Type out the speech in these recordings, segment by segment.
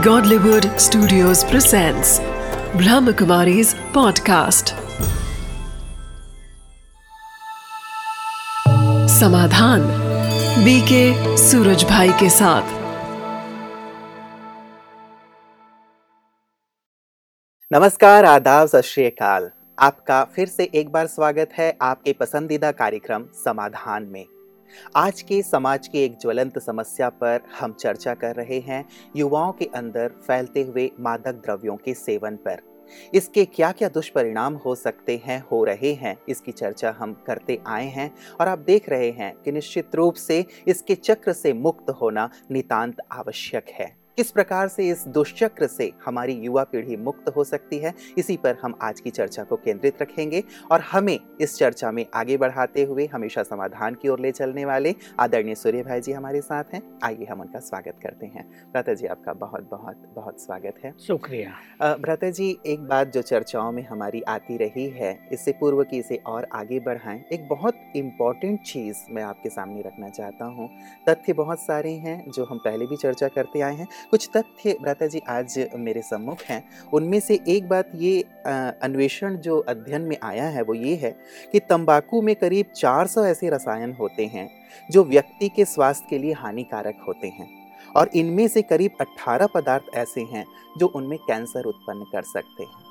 Godlywood Studios presents Brahmakumari's podcast. Samadhan BK Suraj Bhai के साथ। नमस्कार, आदाब, सत आपका फिर से एक बार स्वागत है आपके पसंदीदा कार्यक्रम समाधान में। आज के समाज की एक ज्वलंत समस्या पर हम चर्चा कर रहे हैं युवाओं के अंदर फैलते हुए मादक द्रव्यों के सेवन पर। इसके क्या क्या दुष्परिणाम हो सकते हैं, हो रहे हैं, इसकी चर्चा हम करते आए हैं और आप देख रहे हैं कि निश्चित रूप से इसके चक्र से मुक्त होना नितांत आवश्यक है। किस प्रकार से इस दुष्चक्र से हमारी युवा पीढ़ी मुक्त हो सकती है? इसी पर हम आज की चर्चा को केंद्रित रखेंगे और हमें इस चर्चा में आगे बढ़ाते हुए हमेशा समाधान की ओर ले चलने वाले आदरणीय सूर्य भाई जी हमारे साथ हैं। आइए हम उनका स्वागत करते हैं। भ्राता जी आपका बहुत बहुत बहुत स्वागत है। शुक्रिया। भ्राता जी एक बात जो चर्चाओं में हमारी आती रही है इससे पूर्व की इसे और आगे बढ़ाएँ। एक बहुत इंपॉर्टेंट चीज़ मैं आपके सामने रखना चाहता हूँ। तथ्य बहुत सारे हैं जो हम पहले भी चर्चा करते आए हैं कुछ तथ्य भ्राता जी आज मेरे सम्मुख हैं। उनमें से एक बात ये अन्वेषण जो अध्ययन में आया है वो ये है कि तंबाकू में करीब 400 ऐसे रसायन होते हैं जो व्यक्ति के स्वास्थ्य के लिए हानिकारक होते हैं और इनमें से करीब 18 पदार्थ ऐसे हैं जो उनमें कैंसर उत्पन्न कर सकते हैं।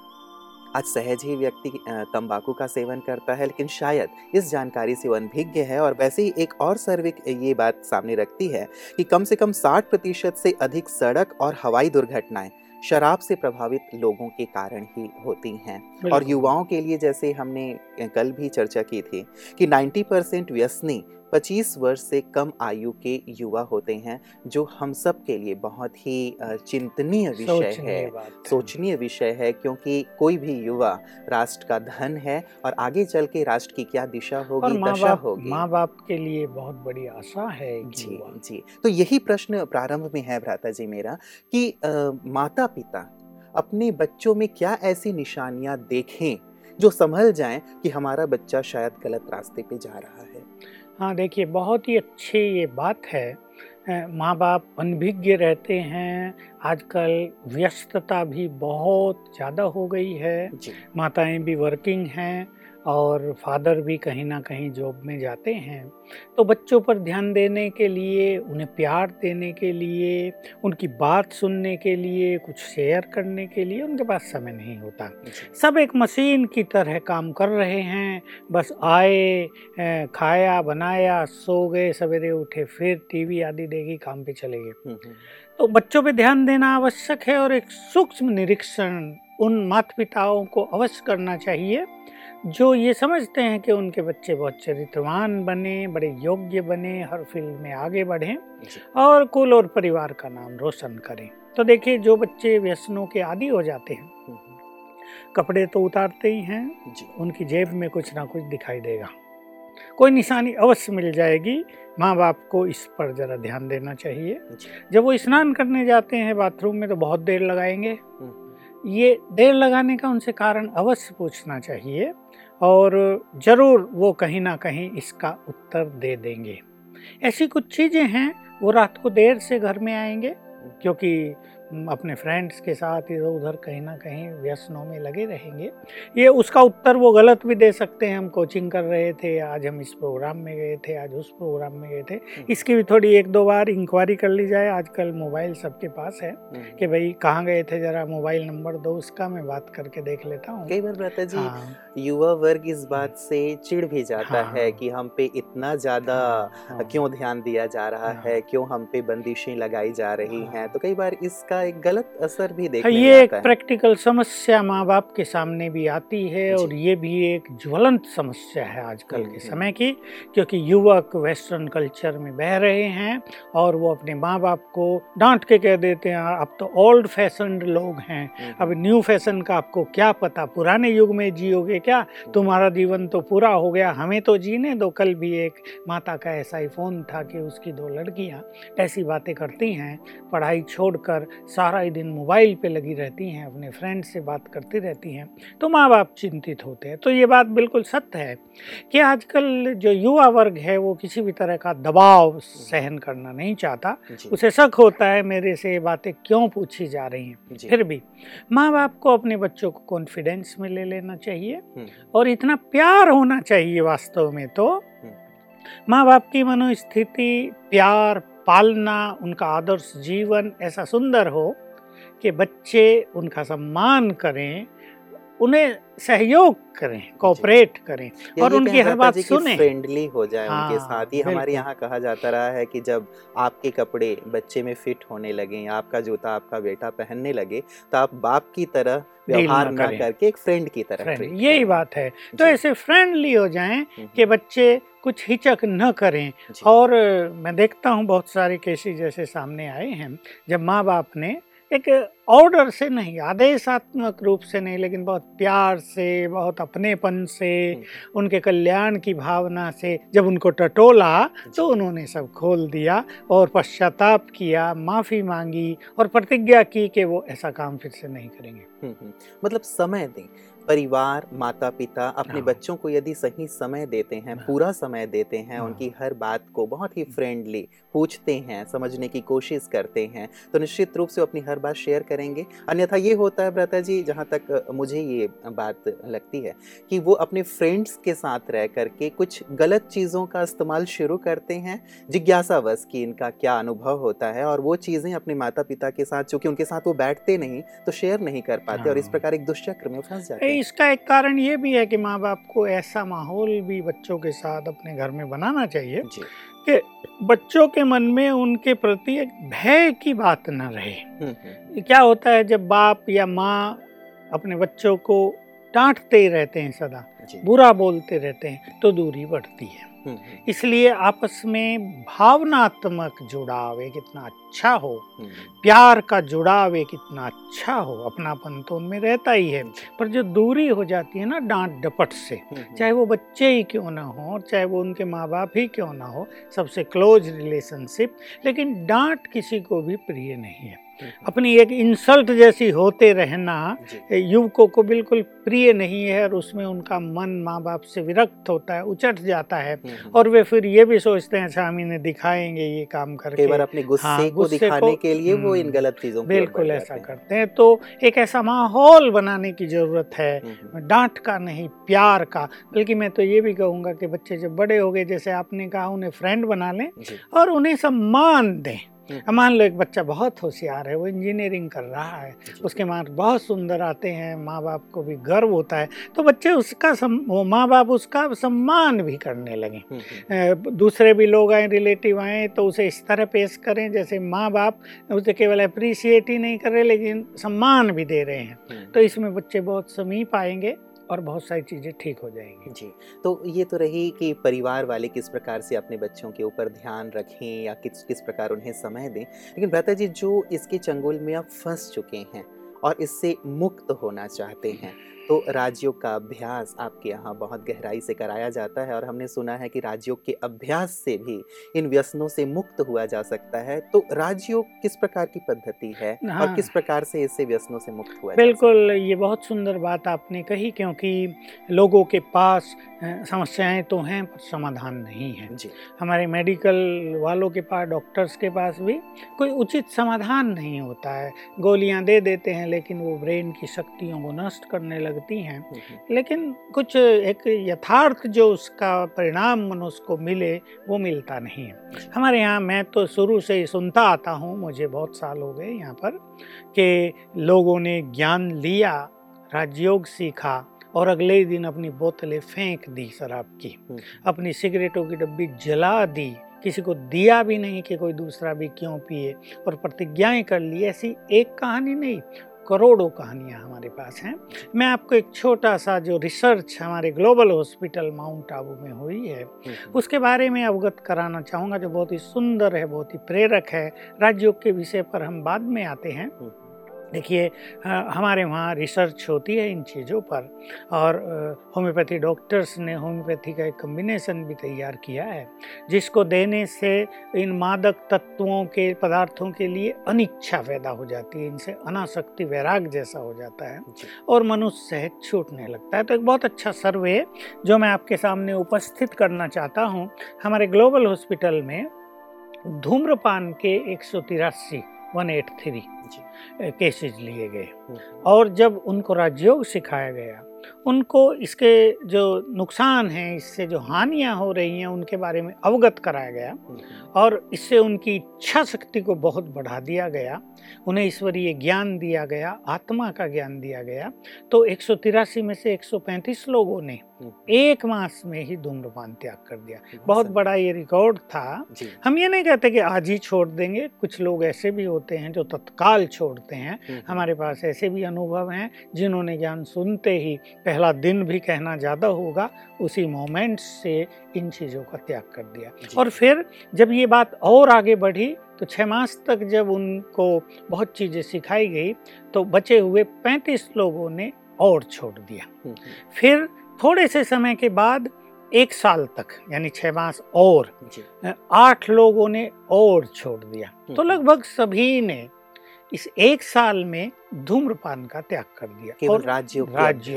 आज सहज ही व्यक्ति तंबाकू का सेवन करता है लेकिन शायद इस जानकारी से वो अनभिज्ञ है और वैसे ही एक और सर्वे ये बात सामने रखती है कि कम से कम 60 प्रतिशत से अधिक सड़क और हवाई दुर्घटनाएँ शराब से प्रभावित लोगों के कारण ही होती हैं। और युवाओं के लिए जैसे हमने कल भी चर्चा की थी कि 90 परसेंट व्यसनी 25 वर्ष से कम आयु के युवा होते हैं जो हम सब के लिए बहुत ही चिंतनीय विषय है। सोचनीय विषय है क्योंकि कोई भी युवा राष्ट्र का धन है और आगे चल के राष्ट्र की क्या दिशा होगी दशा होगी। माँ बाप के लिए बहुत बड़ी आशा है जी जी। तो यही प्रश्न प्रारंभ में है भ्राता जी मेरा कि आ, माता पिता अपने बच्चों में क्या ऐसी निशानियाँ देखें जो संभल जाएँ कि हमारा बच्चा शायद गलत रास्ते पे जा रहा है? हाँ देखिए बहुत ही अच्छी ये बात है। माँ बाप अनभिज्ञ रहते हैं आजकल व्यस्तता भी बहुत ज़्यादा हो गई है। माताएँ भी वर्किंग हैं और फादर भी कहीं ना कहीं जॉब में जाते हैं तो बच्चों पर ध्यान देने के लिए उन्हें प्यार देने के लिए उनकी बात सुनने के लिए कुछ शेयर करने के लिए उनके पास समय नहीं होता। सब एक मशीन की तरह काम कर रहे हैं बस आए खाया बनाया सो गए सवेरे उठे फिर टीवी आदि देगी काम पे चले गए। हम्म, हम्म। तो बच्चों पे ध्यान देना आवश्यक है और एक सूक्ष्म निरीक्षण उन माता पिताओं को अवश्य करना चाहिए जो ये समझते हैं कि उनके बच्चे बहुत चरित्रवान बने बड़े योग्य बने हर फ़ील्ड में आगे बढ़ें और कुल और परिवार का नाम रोशन करें। तो देखिए जो बच्चे व्यसनों के आदि हो जाते हैं हम्म, हम्म। कपड़े तो उतारते ही हैं उनकी जेब में कुछ ना कुछ दिखाई देगा। कोई निशानी अवश्य मिल जाएगी। माँ बाप को इस पर ज़रा ध्यान देना चाहिए। जब वो स्नान करने जाते हैं बाथरूम में तो बहुत देर लगाएँगे। हम्म, ये देर लगाने का उनसे कारण अवश्य पूछना चाहिए और ज़रूर वो कहीं ना कहीं इसका उत्तर दे देंगे। ऐसी कुछ चीज़ें हैं, वो रात को देर से घर में आएँगे, क्योंकि अपने फ्रेंड्स के साथ इधर उधर कहीं ना कहीं व्यसनों में लगे रहेंगे ये उसका उत्तर वो गलत भी दे सकते हैं हम कोचिंग कर रहे थे आज हम इस प्रोग्राम में गए थे आज उस प्रोग्राम में गए थे हम्म। इसकी भी थोड़ी एक दो बार इंक्वायरी कर ली जाए आजकल मोबाइल सबके पास है हम्म। कि भाई कहाँ गए थे जरा मोबाइल नंबर दो उसका मैं बात करके देख लेता हूँ कई बार रहता जी हाँ। युवा वर्ग इस बात से चिड़ भी जाता हाँ। है कि हम पे इतना ज़्यादा हाँ। क्यों ध्यान दिया जा रहा हाँ। है क्यों हम पे बंदिशें लगाई जा रही। हैं तो कई बार इसका का एक गलत असर भी देखने ये एक प्रैक्टिकल समस्या माँ बाप के सामने भी आती है और ये भी एक ज्वलंत समस्या है आजकल के समय की क्योंकि युवक वेस्टर्न कल्चर में बह रहे हैं और वो अपने माँ बाप को डांट के कह देते हैं अब तो ओल्ड फ़ैशन लोग हैं अब न्यू फ़ैशन का आपको क्या पता? पुराने युग में जियोगे क्या? तुम्हारा जीवन तो पूरा हो गया हमें तो जीने दो। कल भी एक माता का ऐसा ही फ़ोन था कि उसकी दो लड़कियाँ ऐसी बातें करती हैं पढ़ाई छोड़कर सारा ही दिन मोबाइल पे लगी रहती हैं अपने फ्रेंड से बात करती रहती हैं तो माँ बाप चिंतित होते हैं। तो ये बात बिल्कुल सत्य है कि आजकल जो युवा वर्ग है वो किसी भी तरह का दबाव सहन करना नहीं चाहता। उसे शक होता है मेरे से ये बातें क्यों पूछी जा रही हैं? फिर भी माँ बाप को अपने बच्चों को कॉन्फिडेंस में ले लेना चाहिए हम्म। और इतना प्यार होना चाहिए वास्तव में तो हम्म। माँ बाप की मनोस्थिति प्यार पालना उनका आदर्श जीवन ऐसा सुंदर हो कि बच्चे उनका सम्मान करें उन्हें सहयोग करें कोऑपरेट करें और उनकी हर बात सुने। फ्रेंडली हो जाए हाँ, उनके साथ ही हमारे यहाँ कहा जाता रहा है कि जब आपके कपड़े बच्चे में फिट होने लगे आपका जूता आपका बेटा पहनने लगे तो आप बाप की तरह व्यवहार ना करके एक फ्रेंड की तरह यही बात है। तो ऐसे फ्रेंडली हो जाएँ हम्म, कि हम्म। बच्चे कुछ हिचक न करें। और मैं देखता हूँ बहुत सारे केसेस जैसे सामने आए हैं जब माँ बाप ने एक ऑर्डर से नहीं आदेशात्मक रूप से नहीं लेकिन बहुत प्यार से बहुत अपनेपन से हम्म। उनके कल्याण की भावना से जब उनको टटोला तो उन्होंने सब खोल दिया और पश्चाताप किया माफ़ी मांगी और प्रतिज्ञा की कि वो ऐसा काम फिर से नहीं करेंगे हम्म, हम्म। मतलब समय दें परिवार माता पिता अपने हाँ। बच्चों को यदि सही समय देते हैं हाँ। पूरा समय देते हैं हाँ। उनकी हर बात को बहुत ही फ्रेंडली पूछते हैं समझने की कोशिश करते हैं तो निश्चित रूप से अपनी हर बात शेयर करेंगे अन्यथा ये होता है ब्रता जी जहाँ तक मुझे ये बात लगती है कि वो अपने फ्रेंड्स के साथ रह करके कुछ गलत चीज़ों का इस्तेमाल शुरू करते हैं जिज्ञासावश कि इनका क्या अनुभव होता है और वो चीज़ें अपने माता पिता के साथ चूँकि उनके साथ वो बैठते नहीं तो शेयर नहीं कर पाते और इस प्रकार एक दुष्चक्र में फंस जाते हैं इसका एक कारण ये भी है कि माँ बाप को ऐसा माहौल भी बच्चों के साथ अपने घर में बनाना चाहिए कि बच्चों के मन में उनके प्रति एक भय की बात न रहे हम्म, हम्म। क्या होता है जब बाप या माँ अपने बच्चों को डांटते ही रहते हैं सदा बुरा बोलते रहते हैं तो दूरी बढ़ती है हम्म, हम्म। इसलिए आपस में भावनात्मक जुड़ाव एक इतना अच्छा हो। हम्म, प्यार का जुड़ाव एक इतना अच्छा हो। अपनापन तो उनमें रहता ही है पर जो दूरी हो जाती है ना डांट डपट से चाहे वो बच्चे ही क्यों ना हो चाहे वो उनके माँ बाप ही क्यों ना हो सबसे क्लोज रिलेशनशिप लेकिन डांट किसी को भी प्रिय नहीं है। अपनी एक इंसल्ट जैसी होते रहना युवकों को बिल्कुल प्रिय नहीं है और उसमें उनका मन माँ बाप से विरक्त होता है उचट जाता है। हम्म, हम्म। और वे फिर ये भी सोचते हैं अच्छा हम इन्हें दिखाएँगे ये काम करके। अपने गुस्से हाँ, को दिखाने को, के लिए वो इन हम्म, गलत चीज़ों बिल्कुल ऐसा करते हैं। तो एक ऐसा माहौल बनाने की ज़रूरत है। डांट का नहीं प्यार का। बल्कि मैं तो ये भी कहूँगा कि बच्चे जब बड़े हो गए जैसे आपने कहा उन्हें फ्रेंड बना लें और उन्हें सम्मान दें। मान लो एक बच्चा बहुत होशियार है वो इंजीनियरिंग कर रहा है उसके मार्क्स बहुत सुंदर आते हैं माँ बाप को भी गर्व होता है तो बच्चे उसका सम, माँ बाप उसका सम्मान भी करने लगे। हम्म, हम्म। दूसरे भी लोग आए रिलेटिव आए तो उसे इस तरह पेश करें जैसे माँ बाप उसे केवल अप्रिसिएट ही नहीं कर रहे लेकिन सम्मान भी दे रहे हैं। तो इसमें बच्चे बहुत समीप आएँगे। और बहुत सारी चीज़ें ठीक हो जाएँगी। जी तो ये तो रही कि परिवार वाले किस प्रकार से अपने बच्चों के ऊपर ध्यान रखें या किस किस प्रकार उन्हें समय दें। लेकिन भ्राता जी, जो इसके चंगुल में आप फंस चुके हैं और इससे मुक्त होना चाहते हैं तो राजयोग का अभ्यास आपके यहाँ बहुत गहराई से कराया जाता है और हमने सुना है कि राजयोग के अभ्यास से भी इन व्यसनों से मुक्त हुआ जा सकता है। तो राजयोग किस प्रकार की पद्धति है हाँ। और किस प्रकार से इससे व्यसनों से मुक्त हुआ बिल्कुल ये बहुत सुंदर बात आपने कही क्योंकि लोगों के पास समस्याएँ तो हैं पर समाधान नहीं है। जी। हमारे मेडिकल वालों के पास डॉक्टर्स के पास भी कोई उचित समाधान नहीं होता है। गोलियाँ दे देते हैं लेकिन वो ब्रेन की शक्तियों को नष्ट करने लग लगती हैं। लेकिन कुछ एक यथार्थ जो उसका परिणाम मनुष्य को मिले वो मिलता नहीं है। हमारे यहाँ मैं तो शुरू से ही सुनता आता हूँ मुझे बहुत साल हो गए यहाँ पर कि लोगों ने ज्ञान लिया राजयोग सीखा और अगले ही दिन अपनी बोतलें फेंक दी शराब की अपनी सिगरेटों की डब्बी जला दी किसी को दिया भी नहीं कि कोई दूसरा भी क्यों पिए और प्रतिज्ञाएँ कर ली ऐसी एक कहानी नहीं। करोड़ों कहानियाँ हमारे पास हैं मैं आपको एक छोटा सा जो रिसर्च हमारे ग्लोबल हॉस्पिटल माउंट आबू में हुई है हम्म। उसके बारे में अवगत कराना चाहूँगा जो बहुत ही सुंदर है बहुत ही प्रेरक है राजयोग के विषय पर हम बाद में आते हैं हम्म। देखिए हमारे वहाँ रिसर्च होती है इन चीज़ों पर और होम्योपैथी डॉक्टर्स ने होम्योपैथी का एक कम्बिनेशन भी तैयार किया है जिसको देने से इन मादक तत्वों के पदार्थों के लिए अनिच्छा पैदा हो जाती है इनसे अनासक्ति वैराग जैसा हो जाता है और मनुष्य सहज छूटने लगता है। तो एक बहुत अच्छा सर्वे जो मैं आपके सामने उपस्थित करना चाहता हूँ हमारे ग्लोबल हॉस्पिटल में धूम्रपान के एक सौ तिरासी वन एट थ्री केसेज लिए गए। और जब उनको राजयोग सिखाया गया उनको इसके जो नुकसान हैं इससे जो हानियाँ हो रही हैं उनके बारे में अवगत कराया गया और इससे उनकी इच्छा शक्ति को बहुत बढ़ा दिया गया। उन्हें ईश्वरीय ज्ञान दिया गया आत्मा का ज्ञान दिया गया। तो एक सौ तिरासी में से 135 लोगों ने एक मास में ही धूम्रपान त्याग कर दिया। बहुत बड़ा ये रिकॉर्ड था। हम ये नहीं कहते कि आज ही छोड़ देंगे कुछ लोग ऐसे भी होते हैं जो तत्काल छोड़ते हैं। हमारे पास ऐसे भी अनुभव हैं जिन्होंने ज्ञान सुनते ही पहला दिन भी कहना ज़्यादा होगा उसी मोमेंट से इन चीज़ों का त्याग कर दिया। और फिर जब ये बात और आगे बढ़ी तो छः मास तक जब उनको बहुत चीज़ें सिखाई गई तो बचे हुए पैंतीस लोगों ने और छोड़ दिया। हम्म, हम्म। फिर थोड़े से समय के बाद एक साल तक यानी छह मास और आठ लोगों ने और छोड़ दिया। हम्म, तो लगभग सभी ने इस एक साल में धूम्रपान का त्याग कर दिया और राज्य राज्य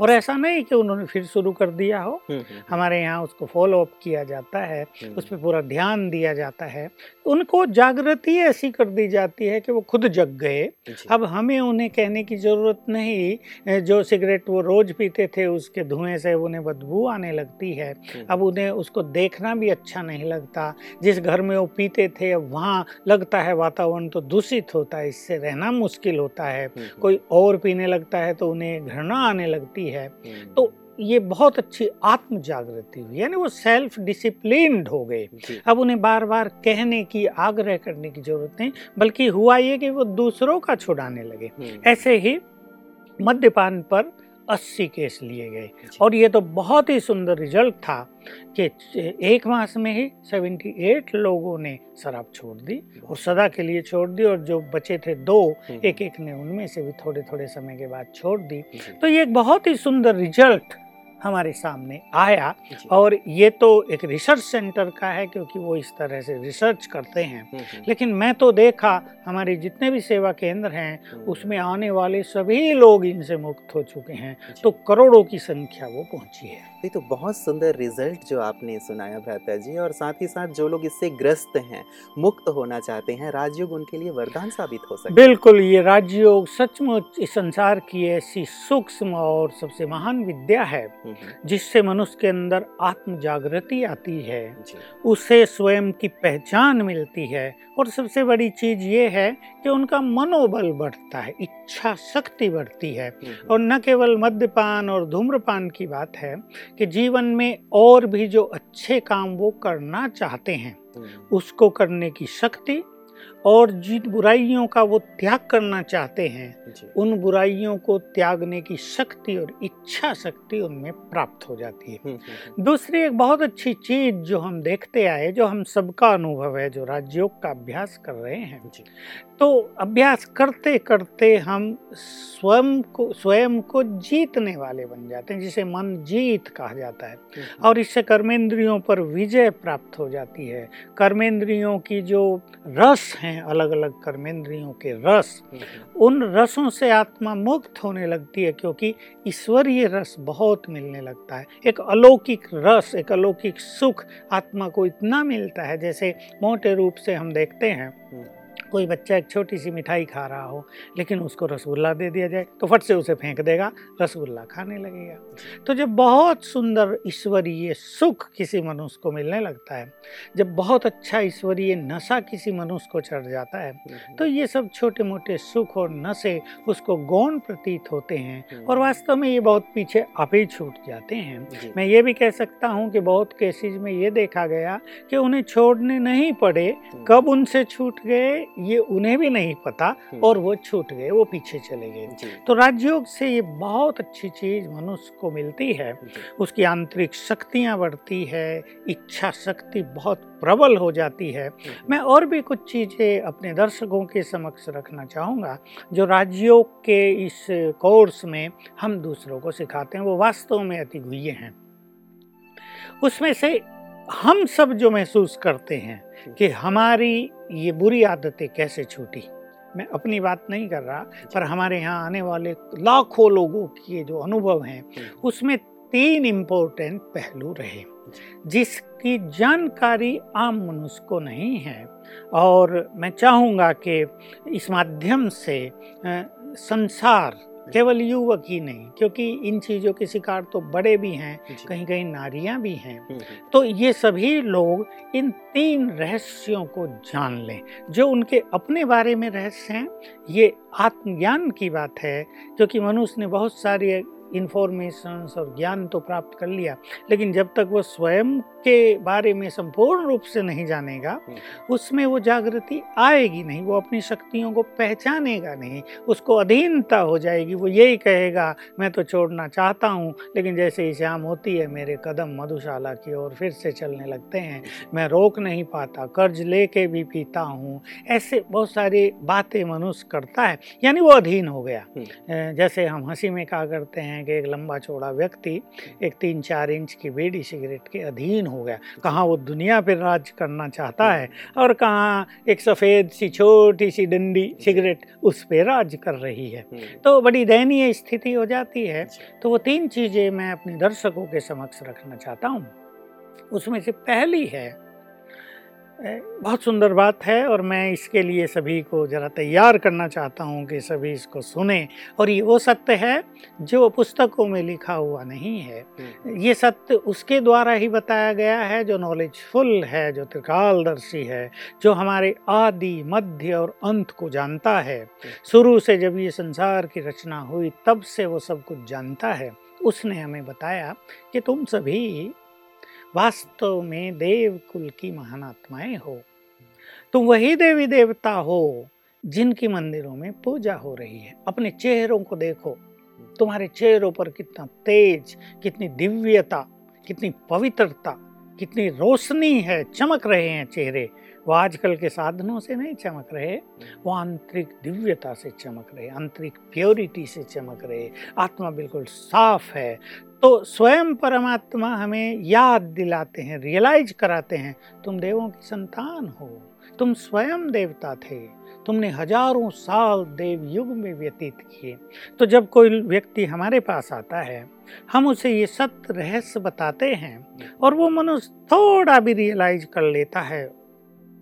और ऐसा नहीं कि उन्होंने फिर शुरू कर दिया हो। हम्म, हम्म, हम्म। हमारे यहाँ उसको फॉलो अप किया जाता है उस पर पूरा ध्यान दिया जाता है। उनको जागृति ऐसी कर दी जाती है कि वो खुद जग गए। अब हमें उन्हें कहने की ज़रूरत नहीं जो सिगरेट वो रोज पीते थे उसके धुएँ से उन्हें बदबू आने लगती है। अब उन्हें उसको देखना भी अच्छा नहीं लगता। जिस घर में वो पीते थे अब वहाँ लगता है वातावरण तो दूषित होता है इससे रहना मुश्किल होता होता है हम्म, हम्म। कोई और पीने लगता है तो उन्हें घृणा आने लगती है। हम्म। तो ये बहुत अच्छी आत्म जागृति हुई यानी वो सेल्फ डिसिप्लिन हो गए। अब उन्हें बार बार कहने की आग्रह करने की ज़रूरत नहीं बल्कि हुआ ये कि वो दूसरों का छुड़ाने लगे। ऐसे ही मद्यपान पर 80 केस लिए गए। और ये तो बहुत ही सुंदर रिज़ल्ट था कि एक मास में ही 78 लोगों ने शराब छोड़ दी और सदा के लिए छोड़ दी और जो बचे थे दो हम्म। एक एक ने उनमें से भी थोड़े थोड़े समय के बाद छोड़ दी। तो ये एक बहुत ही सुंदर रिज़ल्ट हमारे सामने आया। और ये तो एक रिसर्च सेंटर का है क्योंकि वो इस तरह से रिसर्च करते हैं। हम्म, हम्म। लेकिन मैं तो देखा हमारे जितने भी सेवा केंद्र हैं हम्म। उसमें आने वाले सभी लोग इनसे मुक्त हो चुके हैं। तो करोड़ों की संख्या वो पहुँची है। ये तो बहुत सुंदर रिज़ल्ट जो आपने सुनाया भ्राता जी। और साथ ही साथ जो लोग इससे ग्रस्त हैं मुक्त होना चाहते हैं राजयोग उनके लिए वरदान साबित हो सकता बिल्कुल ये राजयोग सचमुच इस संसार की ऐसी सूक्ष्म और सबसे महान विद्या है। जिससे मनुष्य के अंदर आत्म जागृति आती है उसे स्वयं की पहचान मिलती है और सबसे बड़ी चीज़ ये है कि उनका मनोबल बढ़ता है इच्छा शक्ति बढ़ती है। और न केवल मद्यपान और धूम्रपान की बात है कि जीवन में और भी जो अच्छे काम वो करना चाहते हैं उसको करने की शक्ति और जिन बुराइयों का वो त्याग करना चाहते हैं उन बुराइयों को त्यागने की शक्ति और इच्छा शक्ति उनमें प्राप्त हो जाती है। हम्म, हम्म, हम्म। दूसरी एक बहुत अच्छी चीज़ जो हम देखते आए जो हम सबका अनुभव है जो राजयोग का अभ्यास कर रहे हैं तो अभ्यास करते करते हम स्वयं को स्वयं को जीतने वाले बन जाते हैं जिसे मन जीत कहा जाता है। और इससे कर्मेंद्रियों पर विजय प्राप्त हो जाती है। कर्मेंद्रियों की जो रस हैं अलग अलग कर्मेंद्रियों के रस उन रसों से आत्मा मुक्त होने लगती है क्योंकि ईश्वरीय रस बहुत मिलने लगता है। एक अलौकिक रस एक अलौकिक सुख आत्मा को इतना मिलता है जैसे मोटे रूप से हम देखते हैं। कोई बच्चा एक छोटी सी मिठाई खा रहा हो लेकिन उसको रसगुल्ला दे दिया जाए तो फट से उसे फेंक देगा रसगुल्ला खाने लगेगा तो जब बहुत सुंदर ईश्वरीय सुख किसी मनुष्य को मिलने लगता है जब बहुत अच्छा ईश्वरीय नशा किसी मनुष्य को चढ़ जाता है हम्म। तो ये सब छोटे मोटे सुख और नशे उसको गौण प्रतीत होते हैं हम्म। और वास्तव में ये बहुत पीछे आप ही छूट जाते हैं मैं ये भी कह सकता हूँ कि बहुत केसेज में ये देखा गया कि उन्हें छोड़ने नहीं पड़े हम्म। कब उनसे छूट गए ये उन्हें भी नहीं पता हम्म। और वो छूट गए वो पीछे चले गए। तो राजयोग से ये बहुत अच्छी चीज़ मनुष्य को मिलती है। उसकी आंतरिक शक्तियाँ बढ़ती है इच्छा शक्ति बहुत प्रबल हो जाती है। हम्म। मैं और भी कुछ चीज़ें अपने दर्शकों के समक्ष रखना चाहूँगा जो राजयोग के इस कोर्स में हम दूसरों को सिखाते हैं वो वास्तव में अति गुह्य हैं। उसमें से हम सब जो महसूस करते हैं कि हमारी ये बुरी आदतें कैसे छूटी? मैं अपनी बात नहीं कर रहा पर हमारे यहाँ आने वाले लाखों लोगों के जो अनुभव हैं उसमें तीन इम्पोर्टेंट पहलू रहे। जिसकी जानकारी आम मनुष्य को नहीं है और मैं चाहूँगा कि इस माध्यम से संसार केवल युवक ही नहीं क्योंकि इन चीज़ों के शिकार तो बड़े भी हैं कहीं कहीं नारियाँ भी हैं। हम्म, हम्म। तो ये सभी लोग इन तीन रहस्यों को जान लें। जो उनके अपने बारे में रहस्य हैं ये आत्मज्ञान की बात है क्योंकि मनुष्य ने बहुत सारी इंफॉर्मेशन और ज्ञान तो प्राप्त कर लिया। लेकिन जब तक वो स्वयं के बारे में संपूर्ण रूप से नहीं जानेगा हम्म। उसमें वो जागृति आएगी नहीं वो अपनी शक्तियों को पहचानेगा नहीं उसको अधीनता हो जाएगी। वो यही कहेगा मैं तो छोड़ना चाहता हूँ लेकिन जैसे ही शाम होती है मेरे कदम मधुशाला की ओर फिर से चलने लगते हैं। मैं रोक नहीं पाता कर्ज लेके भी पीता हूँ। ऐसे बहुत सारी बातें मनुष्य करता है यानी वो अधीन हो गया। हम्म। जैसे हम हँसी में कहा करते हैं कि एक लंबा चौड़ा व्यक्ति एक तीन चार इंच की बेड़ी सिगरेट के अधीन हो गया। कहाँ वो दुनिया पर राज करना चाहता है और कहाँ एक सफ़ेद सी छोटी सी डंडी सिगरेट उस पर राज कर रही है। हम्म। तो बड़ी दयनीय स्थिति हो जाती है। तो वो तीन चीज़ें मैं अपने दर्शकों के समक्ष रखना चाहता हूँ। उसमें से पहली है बहुत सुंदर बात है और मैं इसके लिए सभी को ज़रा तैयार करना चाहता हूँ कि सभी इसको सुने और ये वो सत्य है जो पुस्तकों में लिखा हुआ नहीं है हम्म। ये सत्य उसके द्वारा ही बताया गया है जो नॉलेजफुल है जो त्रिकालदर्शी है जो हमारे आदि मध्य और अंत को जानता है हम्म। शुरू से जब ये संसार की रचना हुई तब से वो सब कुछ जानता है उसने हमें बताया कि तुम सभी वास्तव में देव कुल की महान आत्माएँ हो। तुम वही देवी देवता हो जिनकी मंदिरों में पूजा हो रही है। अपने चेहरों को देखो। तुम्हारे चेहरों पर कितना तेज, कितनी दिव्यता, कितनी पवित्रता, कितनी रोशनी है, चमक रहे हैं चेहरे। वो आजकल के साधनों से नहीं चमक रहे, वो आंतरिक दिव्यता से चमक रहे, आंतरिक प्योरिटी से चमक रहे। आत्मा बिल्कुल साफ़ है तो स्वयं परमात्मा हमें याद दिलाते हैं रियलाइज़ कराते हैं, तुम देवों की संतान हो, तुम स्वयं देवता थे, तुमने हज़ारों साल देव युग में व्यतीत किए। तो जब कोई व्यक्ति हमारे पास आता है, हम उसे ये सत्य रहस्य बताते हैं और वो मनुष्य थोड़ा भी रियलाइज़ कर लेता है,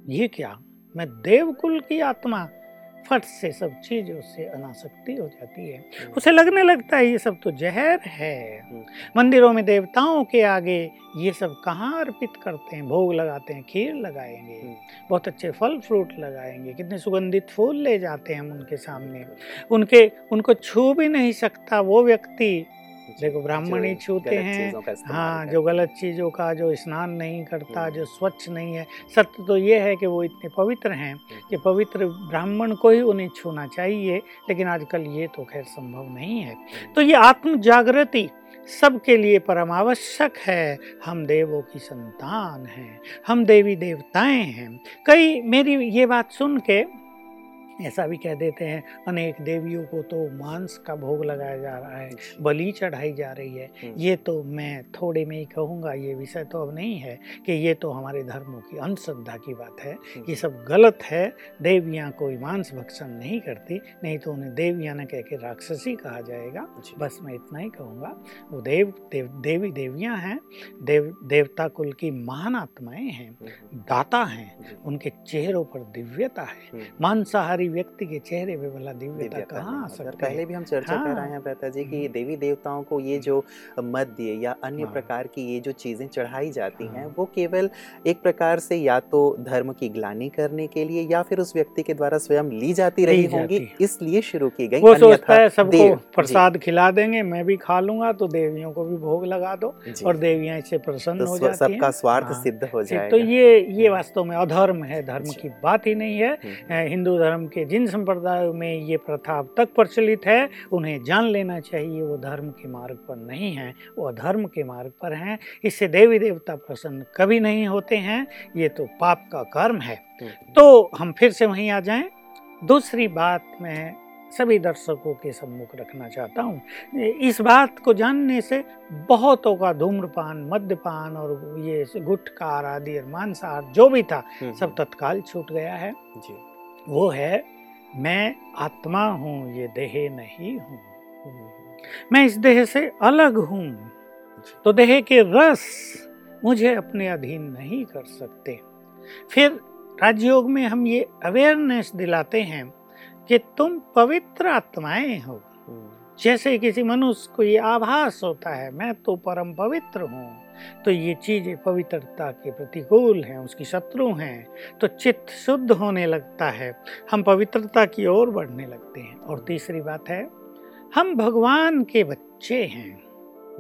ये क्या? मैं देवकुल की आत्मा फट से सब चीज़ उससे अनासक्ति हो जाती है हम्म। उसे लगने लगता है ये सब तो जहर है हम्म। मंदिरों में देवताओं के आगे ये सब कहाँ अर्पित करते हैं भोग लगाते हैं खीर लगाएँगे हम्म। बहुत अच्छे फल फ्रूट लगाएँगे कितने सुगंधित फूल ले जाते हैं हम उनके सामने उनके उनको छू भी नहीं सकता वो व्यक्ति देखो ब्राह्मण ही छूते हैं हाँ जो गलत चीज़ों का जो स्नान नहीं करता हम्म। जो स्वच्छ नहीं है सत्य तो ये है कि वो इतने पवित्र हैं हम्म। कि पवित्र ब्राह्मण को ही उन्हें छूना चाहिए लेकिन आजकल ये तो खैर संभव नहीं है हम्म। तो ये आत्म जागृति सबके लिए परम आवश्यक है हम देवों की संतान हैं हम देवी देवताएँ हैं कई मेरी ये बात सुन के ऐसा भी कह देते हैं अनेक देवियों को तो मांस का भोग लगाया जा रहा है बलि चढ़ाई जा रही है। हम्म। ये तो मैं थोड़े में ही कहूँगा ये विषय तो अब नहीं है कि ये तो हमारे धर्मों की अंधश्रद्धा की बात है। हम्म। ये सब गलत है देवियाँ कोई मांस भक्षण नहीं करती नहीं तो उन्हें देवियाँ न कह के राक्षसी कहा जाएगा। बस मैं इतना ही कहूँगा वो देव देव देवी देवियाँ हैं देव देवता कुल की महान आत्माएँ हैं हम्म, दाता हैं उनके चेहरों पर दिव्यता है मांसाहारी व्यक्ति के चेहरे पे भला दिव्यता कहाँ आ सकती पहले भी हम चर्चा हाँ, कर रहे हैं। प्रता जी कि देवी देवताओं को ये जो मध्य या अन्य हाँ, प्रकार की ये जो चीज़ें चढ़ाई जाती हाँ, हैं। वो केवल एक प्रकार से या तो धर्म की ग्लानी करने के लिए या फिर उस व्यक्ति के द्वारा स्वयं ली जाती रही होंगी इसलिए शुरू की गई वो सोचता है सबको प्रसाद खिला देंगे मैं भी खा लूँगा तो देवियों को भी भोग लगा दो और देवियाँ इससे प्रसन्न तो हो जाती सबका स्वार्थ हाँ, सिद्ध हो जाए तो ये ये वास्तव में अधर्म है धर्म। की बात ही नहीं है। हम्म, हम्म। हिंदू धर्म के जिन संप्रदायों में ये प्रथा अब तक प्रचलित है उन्हें जान लेना चाहिए वो धर्म के मार्ग पर नहीं है वो अधर्म के मार्ग पर हैं। इससे देवी देवता प्रसन्न कभी नहीं होते हैं ये तो पाप का कर्म है। हम्म, तो हम फिर से वहीं आ जाएँ। दूसरी बात मैं सभी दर्शकों के सम्मुख रखना चाहता हूँ। इस बात को जानने से बहुतों का धूम्रपान मद्यपान और ये गुटकार आदि और मांसाहार जो भी था हम्म, सब हम्म। तत्काल छूट गया है। जी। वो है मैं आत्मा हूँ ये देह नहीं हूँ। मैं इस देह से अलग हूँ तो देह के रस मुझे अपने अधीन नहीं कर सकते। फिर राजयोग में हम ये अवेयरनेस दिलाते हैं कि तुम पवित्र आत्माएँ हो। हम्म। जैसे किसी मनुष्य को ये आभास होता है, मैं तो परम पवित्र हूँ। तो ये चीज़ें पवित्रता के प्रतिकूल हैं, उसकी शत्रु हैं। तो चित्त शुद्ध होने लगता है, हम पवित्रता की ओर बढ़ने लगते हैं। और तीसरी बात है, हम भगवान के बच्चे हैं।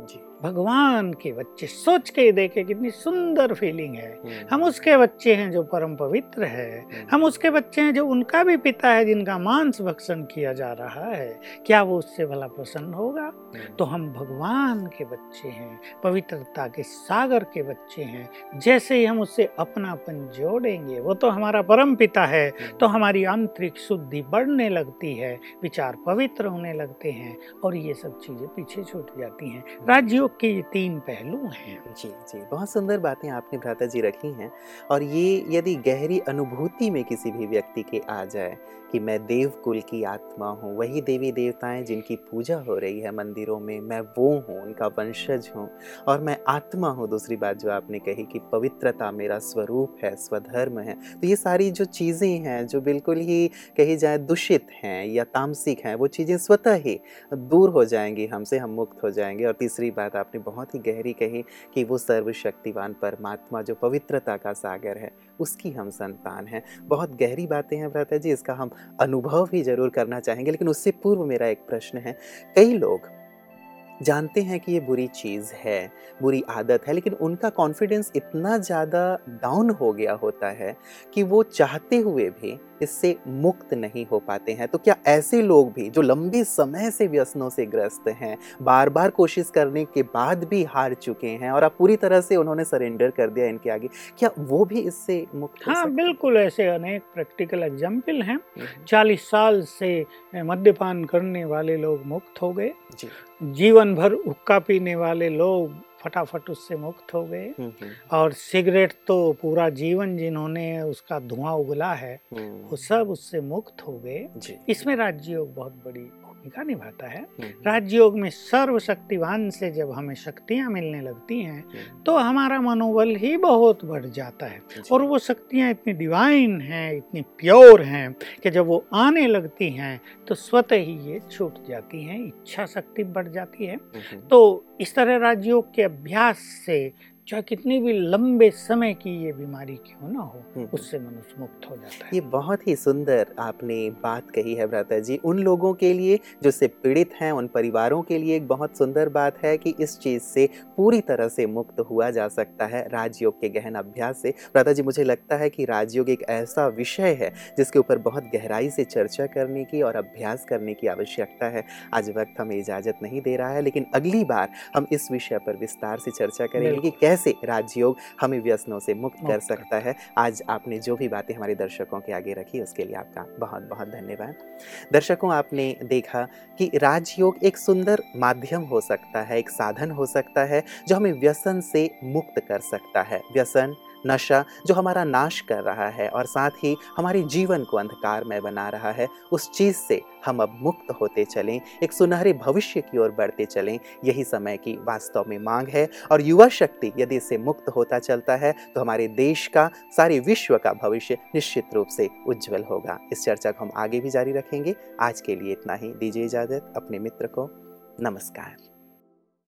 जी। भगवान के बच्चे सोच के देखे कितनी सुंदर फीलिंग है। हम्म। हम उसके बच्चे हैं जो परम पवित्र है। हम्म। हम उसके बच्चे हैं जो उनका भी पिता है जिनका मांस भक्षण किया जा रहा है। क्या वो उससे भला प्रसन्न होगा? हम्म। तो हम भगवान के बच्चे हैं पवित्रता के सागर के बच्चे हैं। जैसे ही हम उससे अपनापन जोड़ेंगे वो तो हमारा परम पिता है। तो हमारी आंतरिक शुद्धि बढ़ने लगती है विचार पवित्र होने लगते हैं और ये सब चीज़ें पीछे छूट जाती हैं। राज्यों योग के ये तीन पहलू हैं। जी जी, बहुत सुंदर बातें आपने भ्राता जी रखी हैं। और ये यदि गहरी अनुभूति में किसी भी व्यक्ति के आ जाए कि मैं देव कुल की आत्मा हूँ, वही देवी देवताएँ जिनकी पूजा हो रही है मंदिरों में, मैं वो हूँ, उनका वंशज हूँ और मैं आत्मा हूँ। दूसरी बात जो आपने कही कि पवित्रता मेरा स्वरूप है, स्वधर्म है तो ये सारी जो चीज़ें हैं, जो बिल्कुल ही कही जाए दूषित हैं या तामसिक हैं, वो चीज़ें स्वतः ही दूर हो जाएँगी, हमसे हम मुक्त हो जाएँगे। और तीसरी बात आपने बहुत ही गहरी कही कि वो सर्वशक्तिवान परमात्मा जो पवित्रता का सागर है, उसकी हम संतान हैं। बहुत गहरी बातें हैं भ्राता जी, इसका हम अनुभव भी ज़रूर करना चाहेंगे, लेकिन उससे पूर्व मेरा एक प्रश्न है। कई लोग जानते हैं कि ये बुरी चीज़ है बुरी आदत है लेकिन उनका कॉन्फिडेंस इतना ज़्यादा डाउन हो गया होता है कि वो चाहते हुए भी इससे मुक्त नहीं हो पाते हैं तो क्या ऐसे लोग भी जो लंबे समय से व्यसनों से ग्रस्त हैं बार बार कोशिश करने के बाद भी हार चुके हैं और अब पूरी तरह से उन्होंने सरेंडर कर दिया इनके आगे क्या वो भी इससे मुक्त हाँ बिल्कुल ऐसे अनेक प्रैक्टिकल एग्ज़ाम्पल हैं हम्म। चालीस साल से मद्यपान करने वाले लोग मुक्त हो गए जी। जीवन भर हुक्का पीने वाले लोग फटाफट उससे मुक्त हो गए। और सिगरेट तो पूरा जीवन जिन्होंने उसका धुआँ उगला है हम्म। वो सब उससे मुक्त हो गए इसमें राज्य योग बहुत बड़ी भूमिका निभाता है। राजयोग में सर्वशक्तिवान से जब हमें शक्तियाँ मिलने लगती हैं तो हमारा मनोबल ही बहुत बढ़ जाता है। और वो शक्तियाँ इतनी डिवाइन हैं इतनी प्योर हैं कि जब वो आने लगती हैं तो स्वतः ही ये छूट जाती हैं इच्छा शक्ति बढ़ जाती है। तो इस तरह राजयोग के अभ्यास से चाहे कितनी भी लंबे समय की ये बीमारी क्यों ना हो हम्म, हम्म। उससे मनुष्य मुक्त हो जाता है। ये बहुत ही सुंदर आपने बात कही है भ्राता जी। उन लोगों के लिए जो से पीड़ित हैं उन परिवारों के लिए एक बहुत सुंदर बात है कि इस चीज़ से पूरी तरह से मुक्त हुआ जा सकता है राजयोग के गहन अभ्यास से। भ्राता जी मुझे लगता है कि राजयोग एक ऐसा विषय है जिसके ऊपर बहुत गहराई से चर्चा करने की और अभ्यास करने की आवश्यकता है। आज वक्त हमें इजाज़त नहीं दे रहा है लेकिन अगली बार हम इस विषय पर विस्तार से चर्चा करेंगे कि कैसे कैसे राजयोग हमें व्यसनों से मुक्त कर सकता है। आज आपने जो भी बातें हमारे दर्शकों के आगे रखी उसके लिए आपका बहुत बहुत धन्यवाद। दर्शकों आपने देखा कि राजयोग एक सुंदर माध्यम हो सकता है एक साधन हो सकता है जो हमें व्यसन से मुक्त कर सकता है। व्यसन नशा जो हमारा नाश कर रहा है और साथ ही हमारे जीवन को अंधकारमय बना रहा है, उस चीज़ से हम अब मुक्त होते चलें, एक सुनहरे भविष्य की ओर बढ़ते चलें। यही समय की वास्तव में मांग है और युवा शक्ति यदि इससे मुक्त होता चलता है तो हमारे देश का, सारे विश्व का भविष्य निश्चित रूप से उज्जवल होगा। इस चर्चा को हम आगे भी जारी रखेंगे। आज के लिए इतना ही। दीजिए इजाज़त अपने मित्र को। नमस्कार।